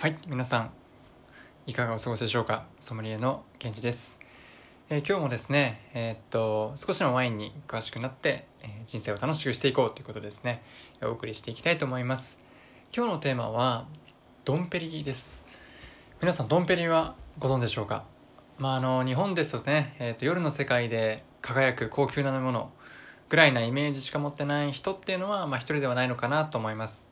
はい皆さんいかがお過ごしでしょうか？ソムリエのケンジです、えー今日もですねえーっと少しのワインに詳しくなって、えー人生を楽しくしていこうということですね。お送りしていきたいと思います。今日のテーマはドンペリです。皆さんドンペリはご存知でしょうか？まああの日本ですとね、えーっと夜の世界で輝く高級なものぐらいなイメージしか持ってない人っていうのはまあ一人ではないのかなと思います。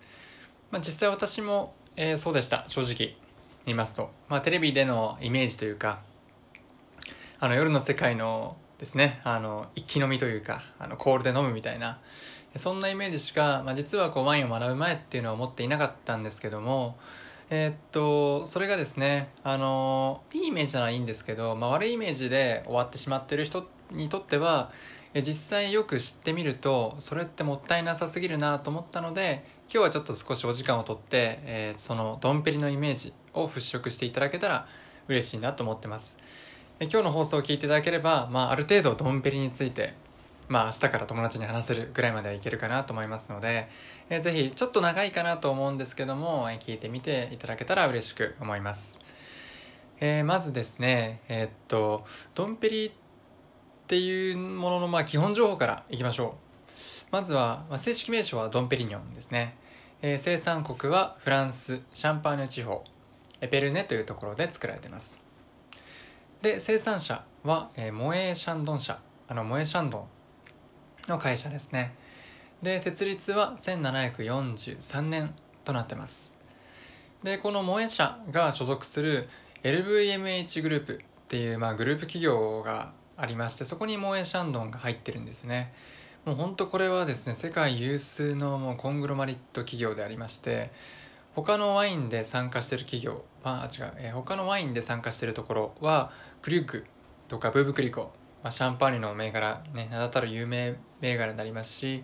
まあ、実際私も、えーそうでした。正直言いますと、まあ、テレビでのイメージというかあの夜の世界のですねあの一気飲みというかあのコールで飲むみたいなそんなイメージしか、まあ、実はこうワインを学ぶ前っていうのは思っていなかったんですけどもえーっとそれがですねあのいいイメージならいいんですけど、まあ、悪いイメージで終わってしまってる人にとっては実際よく知ってみるとそれってもったいなさすぎるなと思ったので今日はちょっと少しお時間をとって、えーそのドンペリのイメージを払拭していただけたら嬉しいなと思ってます。え今日の放送を聞いていただければ、まあ、ある程度ドンペリについてまあ明日から友達に話せるぐらいまではいけるかなと思いますので、えーぜひちょっと長いかなと思うんですけども、えー聞いてみていただけたら嬉しく思います、えーまずですねえーっとドンペリっていうもののまあ基本情報からいきましょう。まずは、まあ、正式名称はドンペリニョンですね、えー生産国はフランスシャンパーニュ地方エペルネというところで作られています。で生産者は、えーモエーシャンドン社あのモエーシャンドンの会社ですね。で設立は1743年となってます。でこのモエ社が所属する LVMH グループっていう、まあ、グループ企業がありましてそこにモエシャンドンが入ってるんですね。もう本当これはですね世界有数のもうコングロマリット企業でありまして他のワインで参加してる企業あ違う、えー他のワインで参加してるところはクリュックとかブーブクリコ、まあ、シャンパーニュの銘柄、ね、名だたる有名銘柄になりますし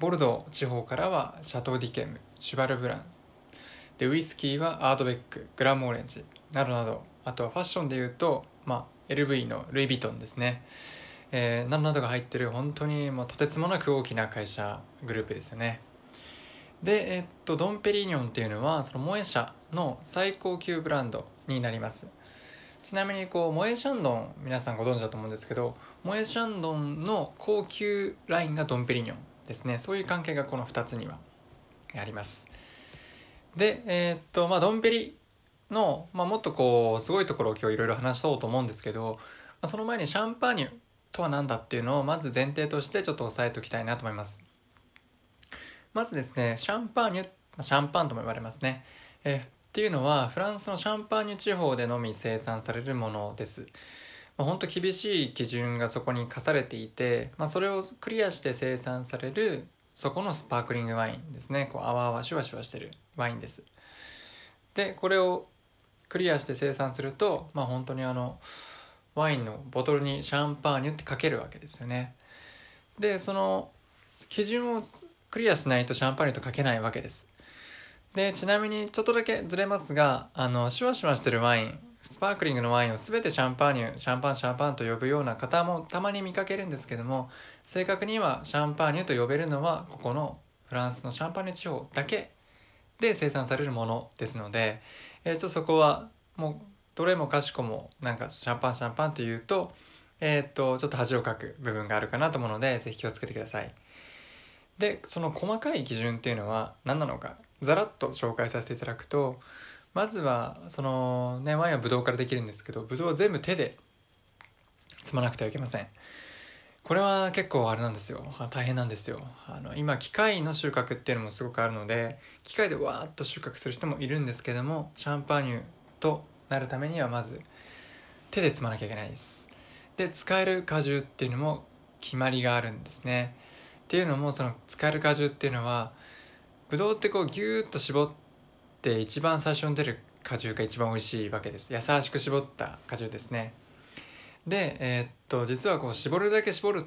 ボルドー地方からはシャトー・ディケムシュバル・ブランでウイスキーはアードベックグラムオレンジなどなどあとはファッションでいうと、まあ、LV のルイ・ヴィトンですね、えーなどなどが入ってる本当にもうとてつもなく大きな会社グループですよね。で、えっとドンペリニョンっていうのはそのモエ社の最高級ブランドになります。ちなみにこうモエシャンドン皆さんご存知だと思うんですけどモエシャンドンの高級ラインがドンペリニョンですね。そういう関係がこの2つにはあります。でえーっとまあドンペリの、まあ、もっとこうすごいところを今日いろいろ話そうと思うんですけど、まあ、その前にシャンパーニュとは何だっていうのをまず前提としてちょっと押さえておきたいなと思います。まずですねシャンパーニュシャンパンとも言われますね、えっていうのはフランスのシャンパーニュ地方でのみ生産されるものです、本当厳しい基準がそこに課されていて、まあ、それをクリアして生産されるそこのスパークリングワインですね。こう泡々シュワシュワしてるワインです。でこれをクリアして生産するとまあ本当にあのワインのボトルにシャンパーニュって書けるわけですよね。でその基準をクリアしないとシャンパーニュと書けないわけです。でちなみにちょっとだけずれますがあのシュワシュワしてるワインスパークリングのワインを全てシャンパーニュシャンパンシャンパンと呼ぶような方もたまに見かけるんですけども正確にはシャンパーニュと呼べるのはここのフランスのシャンパーニュ地方だけで生産されるものですので、えー、ちょっとそこはもうどれもかしこもなんかシャンパンシャンパンというと,、えー、っとちょっと恥をかく部分があるかなと思うのでぜひ気をつけてください。でその細かい基準っていうのは何なのかざらっと紹介させていただくとまずはそのねワインはブドウからできるんですけどブドウを全部手で摘まなくてはいけません。これは結構あれなんですよ。大変なんですよ。あの今機械の収穫っていうのもすごくあるので機械でわーっと収穫する人もいるんですけどもシャンパーニュとなるためにはまず手で摘まなきゃいけないです。で使える果汁っていうのも決まりがあるんですね。っていうのもその使える果汁っていうのはブドウってこうギューッと絞って一番最初に出る果汁が一番美味しいわけです。優しく絞った果汁ですね。でえーっと実はこう絞るだけ絞るっ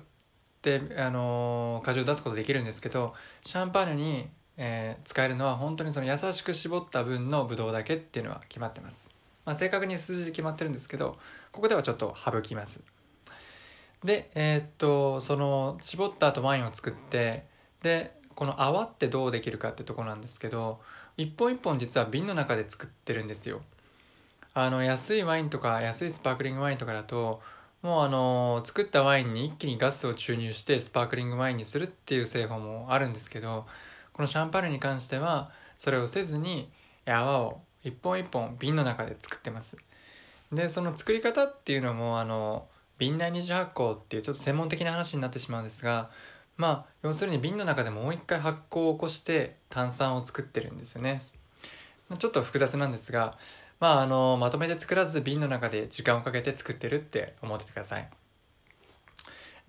て、あのー果汁を出すことできるんですけどシャンパーニュに、えー使えるのは本当にその優しく絞った分のブドウだけっていうのは決まってます、まあ、正確に数字で決まってるんですけどここではちょっと省きます。でえーっとその絞った後ワインを作ってでこの泡ってどうできるかってとこなんですけど一本一本実は瓶の中で作ってるんですよ。あの安いワインとか安いスパークリングワインとかだともうあの作ったワインに一気にガスを注入してスパークリングワインにするっていう製法もあるんですけどこのシャンパーニュに関してはそれをせずに泡を一本一本瓶の中で作ってます。でその作り方っていうのもあの瓶内二次発酵っていうちょっと専門的な話になってしまうんですがまあ要するに瓶の中でもう一回発酵を起こして炭酸を作ってるんですよね。ちょっと複雑なんですがまああのまとめて作らず瓶の中で時間をかけて作ってるって思っててください。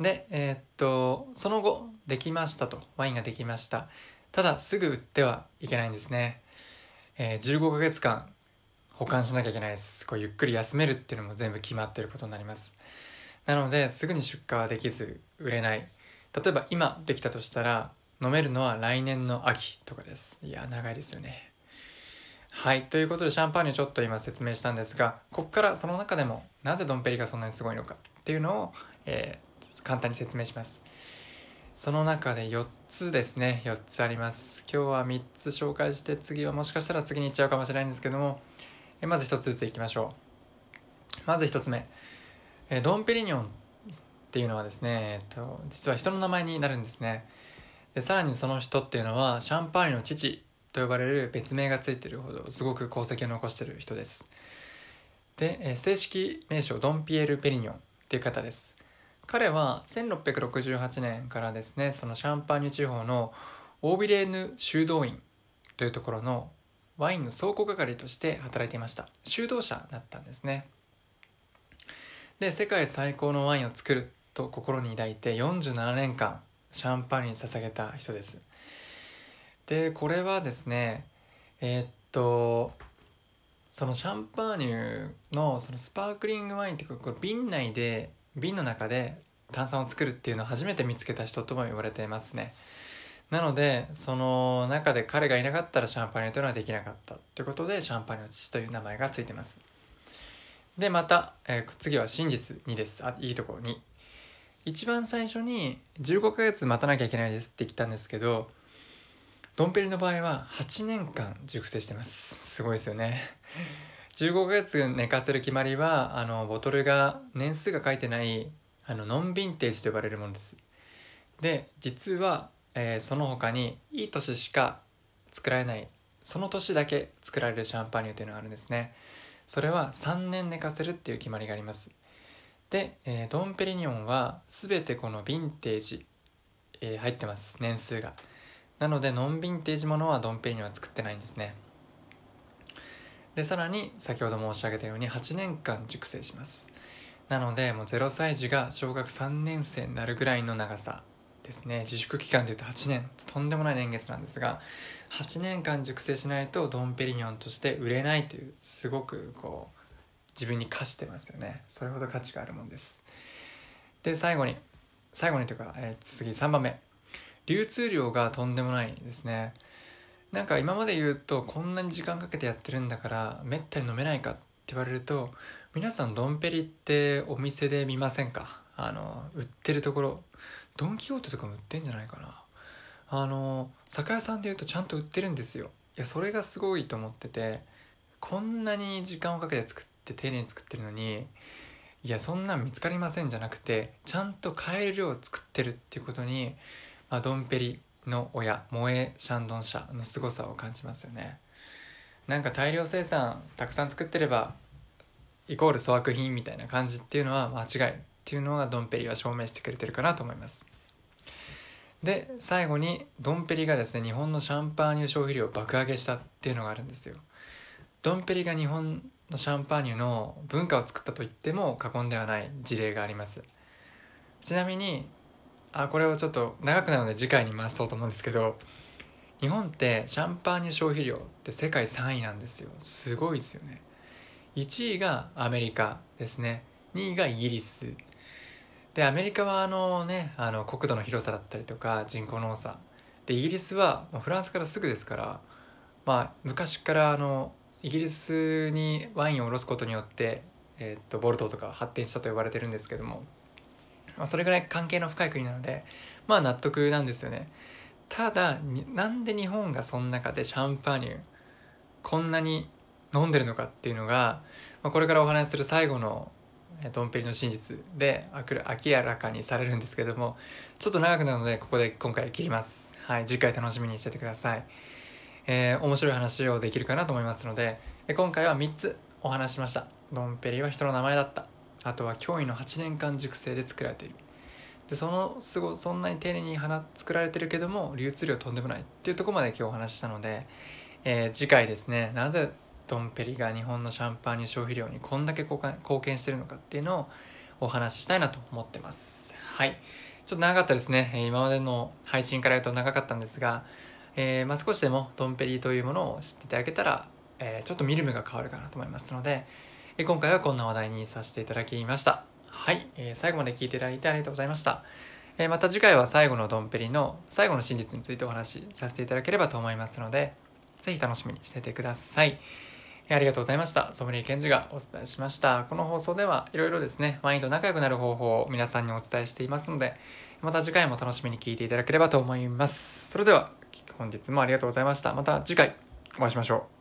でえー、っとその後できましたと。ワインができました。ただすぐ売ってはいけないんですね、えー、15ヶ月間保管しなきゃいけないです。こうゆっくり休めるっていうのも全部決まってることになります。なのですぐに出荷はできず売れない。例えば今できたとしたら飲めるのは来年の秋とかです。いや長いですよね。はいということでシャンパーニュちょっと今説明したんですがここからその中でもなぜドンペリがそんなにすごいのかっていうのを、えー、簡単に説明します。その中で4つですね。4つあります。今日は3つ紹介して次はもしかしたら次に行っちゃうかもしれないんですけども。えまず1つずついきましょう。まず1つ目。えドンペリニョンっていうのはですね、えっと、実は人の名前になるんですね。でさらにその人っていうのはシャンパーニュの父と呼ばれる別名がついてるほどすごく功績を残してる人です。で、正式名称ドンピエール・ペリニョンっていう方です。彼は1668年からですねそのシャンパーニュ地方のオービレーヌ修道院というところのワインの倉庫係として働いていました。修道者だったんですね。で世界最高のワインを作ると心に抱いて47年間シャンパーニュに捧げた人です。でこれはですねえー、っとそのシャンパーニュのそのスパークリングワインっていうかこれ瓶内で瓶の中で炭酸を作るっていうのを初めて見つけた人とも言われていますね。なのでその中で彼がいなかったらシャンパーニュというのはできなかったということでシャンパーニュの父という名前がついてます。でまた、えー、次は真実2です。あいいところ2一番最初に15ヶ月待たなきゃいけないですって言ったんですけどドンペリの場合は8年間熟成してます。すごいですよね。15ヶ月寝かせる決まりはあのボトルが年数が書いてないあのノンヴィンテージと呼ばれるものです。で実は、えー、その他にいい年しか作られないその年だけ作られるシャンパーニュというのがあるんですね。それは3年寝かせるっていう決まりがあります。で、えー、ドンペリニョンは全てこのヴィンテージ、えー、入ってます年数が。なのでノンヴィンテージものはドンペリニョンは作ってないんですね。でさらに先ほど申し上げたように8年間熟成します。なのでもう0歳児が小学3年生になるぐらいの長さですね。自粛期間でいうと8年。とんでもない年月なんですが8年間熟成しないとドンペリニョンとして売れないというすごくこう自分に課してますよね。それほど価値があるもんです。で最後に最後にというか、えー、次3番目。流通量がとんでもないですね。なんか今まで言うとこんなに時間かけてやってるんだからめったに飲めないかって言われると皆さんドンペリってお店で見ませんか？あの売ってるところ。ドン・キホーテとかも売ってんじゃないかな。あの酒屋さんでいうとちゃんと売ってるんですよ。いやそれがすごいと思っててこんなに時間をかけて作って丁寧に作ってるのにいやそんなん見つかりませんじゃなくてちゃんと買える量を作ってるっていうことに、まあ、ドンペリの親萌えシャンドン社の凄さを感じますよね。なんか大量生産たくさん作ってればイコール粗悪品みたいな感じっていうのは間違いっていうのがドンペリは証明してくれてるかなと思います。で最後にドンペリがですね日本のシャンパーニュ消費量を爆上げしたっていうのがあるんですよ。ドンペリが日本のシャンパーニュの文化を作ったと言っても過言ではない事例があります。ちなみにあこれをちょっと長くなるので次回に回そうと思うんですけど日本ってシャンパーニュ消費量って世界3位なんですよ。すごいですよね。1位がアメリカですね。2位がイギリス。でアメリカはあのねあの国土の広さだったりとか人口の多さ。でイギリスはフランスからすぐですからまあ昔からあのイギリスにワインを卸すことによって、えー、っとボルトとか発展したと呼ばれてるんですけども、まあ、それぐらい関係の深い国なのでまあ納得なんですよね。ただなんで日本がその中でシャンパーニュこんなに飲んでるのかっていうのが、まあ、これからお話しする最後のドンペリの真実で明らかにされるんですけどもちょっと長くなるのでここで今回切ります。はい次回楽しみにしててください。えー、面白い話をできるかなと思いますので今回は3つお話しました。ドンペリは人の名前だった。あとは驚異の8年間熟成で作られている。でそのすごそんなに丁寧に花作られてるけども流通量とんでもないっていうとこまで今日お話ししたので、えー、次回ですねなぜドンペリが日本のシャンパーニュ消費量にこんだけ貢献してるのかっていうのをお話ししたいなと思ってます。はい。ちょっと長かったですね。今までの配信から言うと長かったんですが、えー、まあ、少しでもドンペリというものを知っていただけたら、えー、ちょっと見る目が変わるかなと思いますので、え今回はこんな話題にさせていただきましたはい、え最後まで聞いていただいてありがとうございました、えまた次回は最後のドンペリの最後の真実についてお話しさせていただければと思いますのでぜひ楽しみにしててくださいありがとうございました。ソムリエケンジがお伝えしました。この放送ではいろいろですね、ワインと仲良くなる方法を皆さんにお伝えしていますので、また次回も楽しみに聞いていただければと思います。それでは、本日もありがとうございました。また次回お会いしましょう。